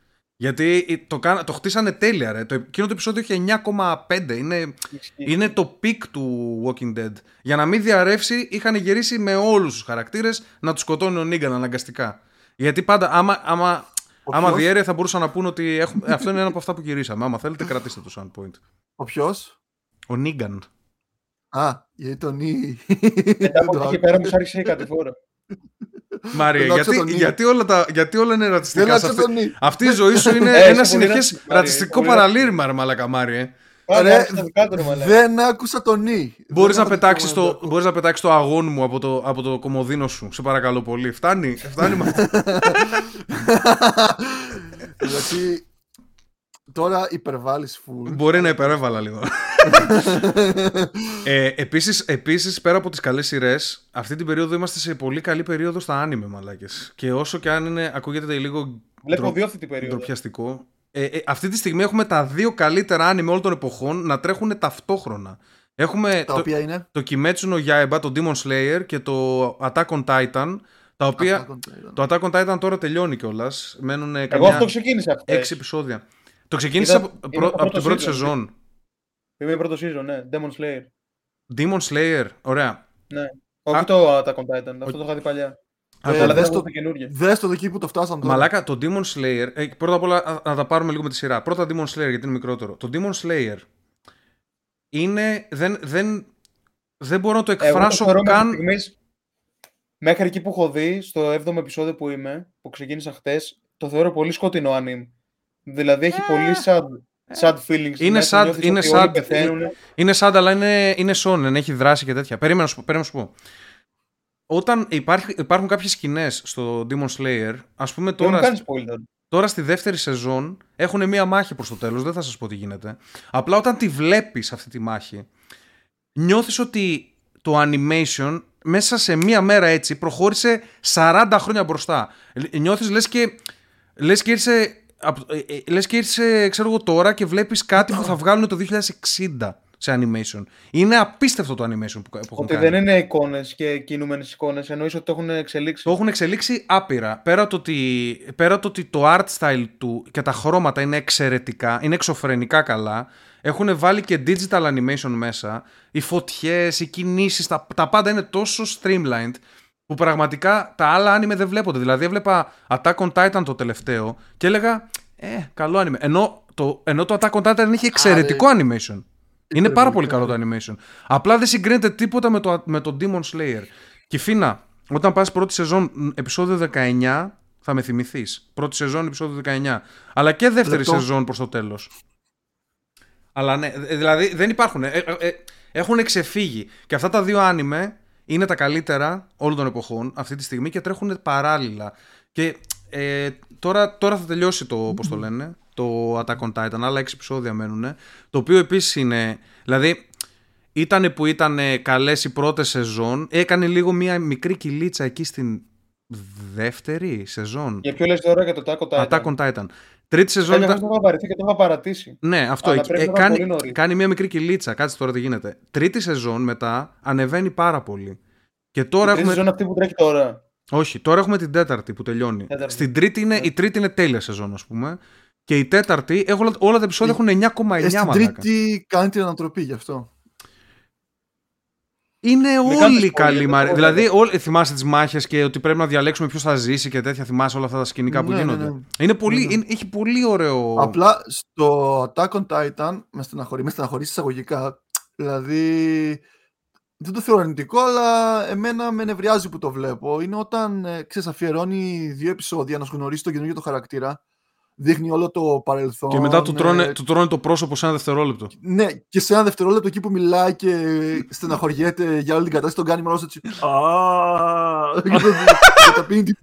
Γιατί το, κάνα- το χτίσανε τέλεια, ρε. Το, εκείνο το επεισόδιο είχε 9,5. Είναι, είναι το peak του Walking Dead. Για να μην διαρρεύσει, είχαν γυρίσει με όλους τους χαρακτήρες να τους σκοτώνει ο Νίγκαν αναγκαστικά. Γιατί πάντα, άμα, άμα, Ο άμα ποιος; διέρευε, θα μπορούσαν να πούνε ότι έχουμε, αυτό είναι ένα από αυτά που γυρίσαμε. Άμα θέλετε, κρατήστε το σαν point. ο ποιος; Ο Νίγκαν. Α, γιατί τον Ή. Μετά από εκεί πέρα μου σ' άρχισε η κατηφόρα. Μάρια, Δεν άκουσα γιατί, τον Ή. γιατί, όλα τα, γιατί όλα είναι Δεν ρατσιστικά. σε άκουσα αυτή, τον Ή. αυτή η ζωή σου είναι Ε, ένα είσαι πολύ συνεχές ρατσιστικό, Μάρια, ρατσιστικό πολύ παραλήρημα, ρε Μαλακα Μάρια. Πάμε Ρε, άρχισε να κάτω, ρε μαλάκα. Δεν άκουσα τον Ή. Μπορείς Δεν να, θα το πετάξεις πω, το, μπορείς να πετάξεις το αγών μου από το, από το κομμωδίνο σου. Σε παρακαλώ πολύ. Φτάνει. Φτάνει με αυτό. Γιατί τώρα υπερβάλλεις full. Μπορεί να υπερέβαλα λίγο. ε, επίσης, επίσης, πέρα από τις καλές σειρές, αυτή την περίοδο είμαστε σε πολύ καλή περίοδο στα άνιμε, μαλάκες. Και όσο και αν είναι, ακούγεται λίγο Βλέπω ντρο- δύο αυτή την περίοδο. ντροπιαστικό, ε, ε, αυτή τη στιγμή έχουμε τα δύο καλύτερα άνιμε όλων των εποχών να τρέχουν ταυτόχρονα. Έχουμε Τα το, οποία είναι; το Kimetsu no Yaiba, το Demon Slayer και το Attack on Titan, τα οποία... Attack on Titan. Το Attack on Titan τώρα τελειώνει κιόλας. Μένουν Εγώ καμιά αυτό ξεκίνησα χθες. έξι επεισόδια. Το ξεκίνησε Είδα- από, είδα προ- το από την πρώτο πρώτη season. σεζόν. Είμαι πρώτο season, ναι. Demon Slayer. Demon Slayer, ωραία. Όχι Α. το Attack on Titan. Αυτό το είχα δει παλιά. Α, Ε, το- Αλλά δεν δες έχω το- το καινούργιο. Δες το εκεί που το φτάσαμε τώρα. Μαλάκα, το Demon Slayer. Ε, πρώτα απ' όλα α- να τα πάρουμε λίγο με τη σειρά. Πρώτα Demon Slayer γιατί είναι μικρότερο. Το Demon Slayer είναι. Δεν, δεν, δεν μπορώ να το Εγώ το εκφράσω θεωρώ μέχρι καν. στιγμής, μέχρι εκεί που έχω δει, στο 7ο επεισόδιο που είμαι, που ξεκίνησα χτες, το θεωρώ πολύ σκοτεινό anime. Δηλαδή έχει πολύ sad, sad feelings. Ε. Είναι μέσα, sad- νιώθεις είναι ότι όλοι sad- πεθαίνουν. Είναι σαν, αλλά είναι, είναι shonen, έχει δράση και τέτοια. Περίμενα να σου, πω- περίμενα να σου πω. Όταν υπάρχει, υπάρχουν κάποιες σκηνές στο Demon Slayer, ας πούμε Δεν μου τώρα, κάνεις spoiler. Τώρα στη δεύτερη σεζόν έχουν μία μάχη προς το τέλος, δεν θα σας πω τι γίνεται. Απλά όταν τη βλέπεις αυτή τη μάχη, νιώθεις ότι το animation μέσα σε μία μέρα έτσι προχώρησε 40 χρόνια μπροστά. Ε, Νιώθεις λες και, λες και ήρθε, απ- ε, ε, λες και ήρθε ξέρω εγώ τώρα και βλέπεις κάτι που θα βγάλουν το 2060 σε animation. Είναι απίστευτο το animation που, που έχουν Ότι κάνει. δεν είναι εικόνες και κινούμενες εικόνες, εννοείς ότι το έχουν εξελίξει. Το έχουν εξελίξει άπειρα. Πέρα το ότι, πέρα το, ότι το art style του και τα χρώματα είναι εξαιρετικά, είναι εξωφρενικά καλά. Έχουν βάλει και digital animation μέσα. Οι φωτιές, οι κινήσεις, τα, τα πάντα είναι τόσο streamlined που πραγματικά τα άλλα anime δεν βλέπονται. Δηλαδή έβλεπα Attack on Titan το τελευταίο και έλεγα ε, καλό anime. Ενώ το, ενώ το Attack on Titan έχει εξαιρετικό animation. Είναι πάρα πολύ καλό το animation. Απλά δεν συγκρίνεται τίποτα με το, με το Demon Slayer. Και Φίνα, όταν πας πρώτη σεζόν, μ, επεισόδιο 19, θα με θυμηθείς. Πρώτη σεζόν, επεισόδιο 19. Αλλά και δεύτερη Λεπτό. σεζόν προς το τέλος. Αλλά ναι, ε, δηλαδή δεν υπάρχουν. Ε, ε, ε, έχουν ξεφύγει. Και αυτά τα δύο άνιμε είναι τα καλύτερα όλων των εποχών αυτή τη στιγμή και τρέχουν παράλληλα. Και ε, τώρα, τώρα θα τελειώσει το, πώς το λένε, το Attack on Titan, άλλα 6 επεισόδια μένουν. Το οποίο επίσης είναι, δηλαδή ήτανε που ήταν καλές οι πρώτες σεζόν, έκανε λίγο μια μικρή κυλίτσα εκεί στην δεύτερη σεζόν. Για ποιο λες τώρα για το Taco Titan; Attack on Titan. Τρίτη σεζόν Κάνε ήταν... αυτό το είχα βαρεθεί και το είχα παρατήσει. Ναι, αυτό. Αλλά εκεί- πρέπει ε, να είναι πολύ κάνει, νωρίς. κάνει μια μικρή κυλίτσα. Κάτσε τώρα τι γίνεται. Τρίτη σεζόν μετά ανεβαίνει πάρα πολύ. Και τώρα Η τρίτη έχουμε. σεζόν αυτή που τρέχει τώρα. Όχι, τώρα έχουμε την τέταρτη που τελειώνει. Τέταρτη. Στην τρίτη είναι, η τρίτη είναι τέλεια σεζόν, ας πούμε. Και η τέταρτη, όλα, όλα τα επεισόδια έχουν 9,9 Ε, στην μαλάκα. τρίτη κάνει την ανατροπή γι' αυτό. Είναι κάνεις όλοι spoiler, καλοί. δεν Μαρ... μπορώ, Δηλαδή, δεν. όλοι... θυμάσαι τις μάχες και ότι πρέπει να διαλέξουμε ποιος θα ζήσει και τέτοια. Θυμάσαι όλα αυτά τα σκηνικά που Ναι, ναι, γίνονται. ναι. Είναι πολύ, Ναι, ναι. είναι- έχει πολύ ωραίο. Απλά στο Attack on Titan με στεναχωρεί, με στεναχωρείς εισαγωγικά. Δηλαδή δεν το θεωρώ αρνητικό, αλλά εμένα με νευριάζει που το βλέπω. Είναι όταν ε, ξέρεις, αφιερώνει δύο επεισόδια να σου γνωρίσει τον καινούργιο το χαρακτήρα. Δείχνει όλο το παρελθόν. Και μετά του ε, τρώνε, του τρώνε το πρόσωπο σε ένα δευτερόλεπτο. Ναι, και σε ένα δευτερόλεπτο εκεί που μιλάει και στεναχωριέται για όλη την κατάσταση, τον κάνει μόνος έτσι. «Α». Και το- και τα πίνει την-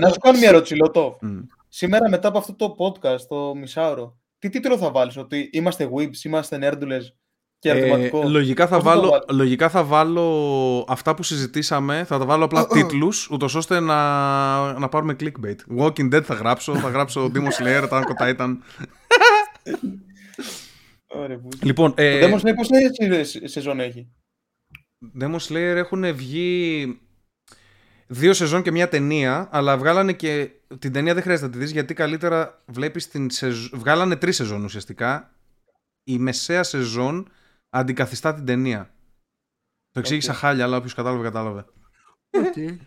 να σου κάνω μια ερώτηση, Λωτό. Μμ. Σήμερα μετά από αυτό το podcast, το μισάωρο, τι τίτλο θα βάλεις, ότι είμαστε weebs, είμαστε νέρντουλες και ερωτηματικό. Ε, λογικά, θα Πώς θα το βάλω, βάλω; λογικά θα βάλω αυτά που συζητήσαμε, θα τα βάλω απλά τίτλους, ούτως ώστε να, να πάρουμε clickbait. Walking Dead θα γράψω, θα γράψω Demon Slayer, Attack on Titan. Ωραία, που- Λοιπόν, Το ε, Demon Slayer πόση σε- σεζόν έχει; Demon Slayer έχουν βγει δύο σεζόν και μια ταινία, αλλά βγάλανε και την ταινία δεν χρειάζεται να τη δεις γιατί καλύτερα βλέπεις την σεζόν, βγάλανε τρεις σεζόν ουσιαστικά. Η μεσαία σεζόν αντικαθιστά την ταινία. Το εξήγησα χάλια, αλλά όποιος κατάλαβε, κατάλαβε. Οκ.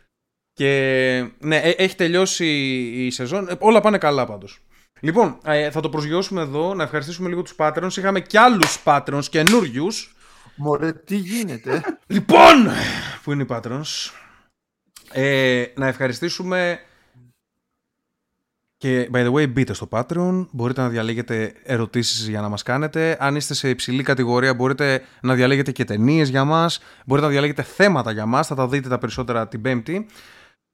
Και ναι, ε, έχει τελειώσει η σεζόν. Ε, όλα πάνε καλά πάντως. Λοιπόν, ε, θα το προσγειώσουμε εδώ, να ευχαριστήσουμε λίγο τους Patreons. Είχαμε και άλλους Patreons καινούριους. Μωρέ, τι γίνεται. Λοιπόν, που είναι οι Patreons; Ε, να ευχαριστήσουμε και by the way μπείτε στο Patreon μπορείτε να διαλέγετε ερωτήσεις για να μας κάνετε. Αν είστε σε υψηλή κατηγορία μπορείτε να διαλέγετε και ταινίες για μας μπορείτε να διαλέγετε θέματα για μας θα τα δείτε τα περισσότερα την πέμπτη.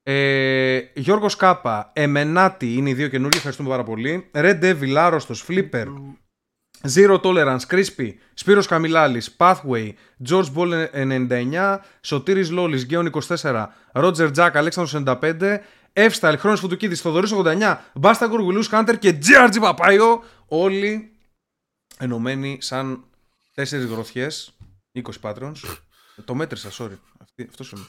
Ε, Γιώργος Κάπα, Εμενάτη είναι οι δύο καινούργιοι, ευχαριστούμε πάρα πολύ. Red Devil, Άρρωστος, Flipper, Zero Tolerance, Crispy, Σπύρος Καμιλάλης, Pathway, George Ball 99, Σωτήρης Λόλης, Γκέον 24, Roger Jack, Αλέξανδρος 95, F-Style, Χρόνος Φουτουκίδης, Θοδωρής 89, Μπάσταγκορ, Γουλούς Χάντερ και GRG Παπάιο, όλοι ενωμένοι σαν τέσσερις γροθιές, 20 patrons. Το μέτρησα, sorry. Αυτή, αυτός είμαι.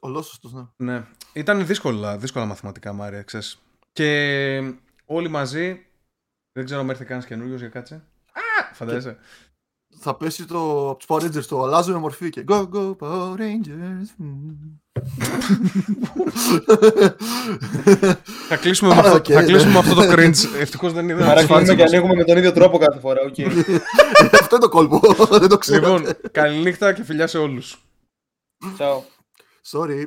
Ολόσωστος, ναι. Ναι. Ήταν δύσκολα, δύσκολα μαθηματικά, Μάρια, ξέρεις. Και όλοι μαζί, δεν ξέρω αν έρθει κανένας καινούριος για κάτσε. Α, φαντάζεσαι. Θα πέσει το από τους Power Rangers το αλλάζω με μορφή και Go, go, Power Rangers. θα, κλείσουμε με αυτό, Οκ, θα ναι. κλείσουμε με αυτό το cringe. Ευτυχώς δεν είδα Άρα τις κλείνουμε φάτσες και μας. ανοίγουμε με τον ίδιο τρόπο κάθε φορά. οκ. Αυτό είναι το κόλπο. Δεν το ξέρω. Λοιπόν, καληνύχτα και φιλιά σε όλους. Ciao. Sorry.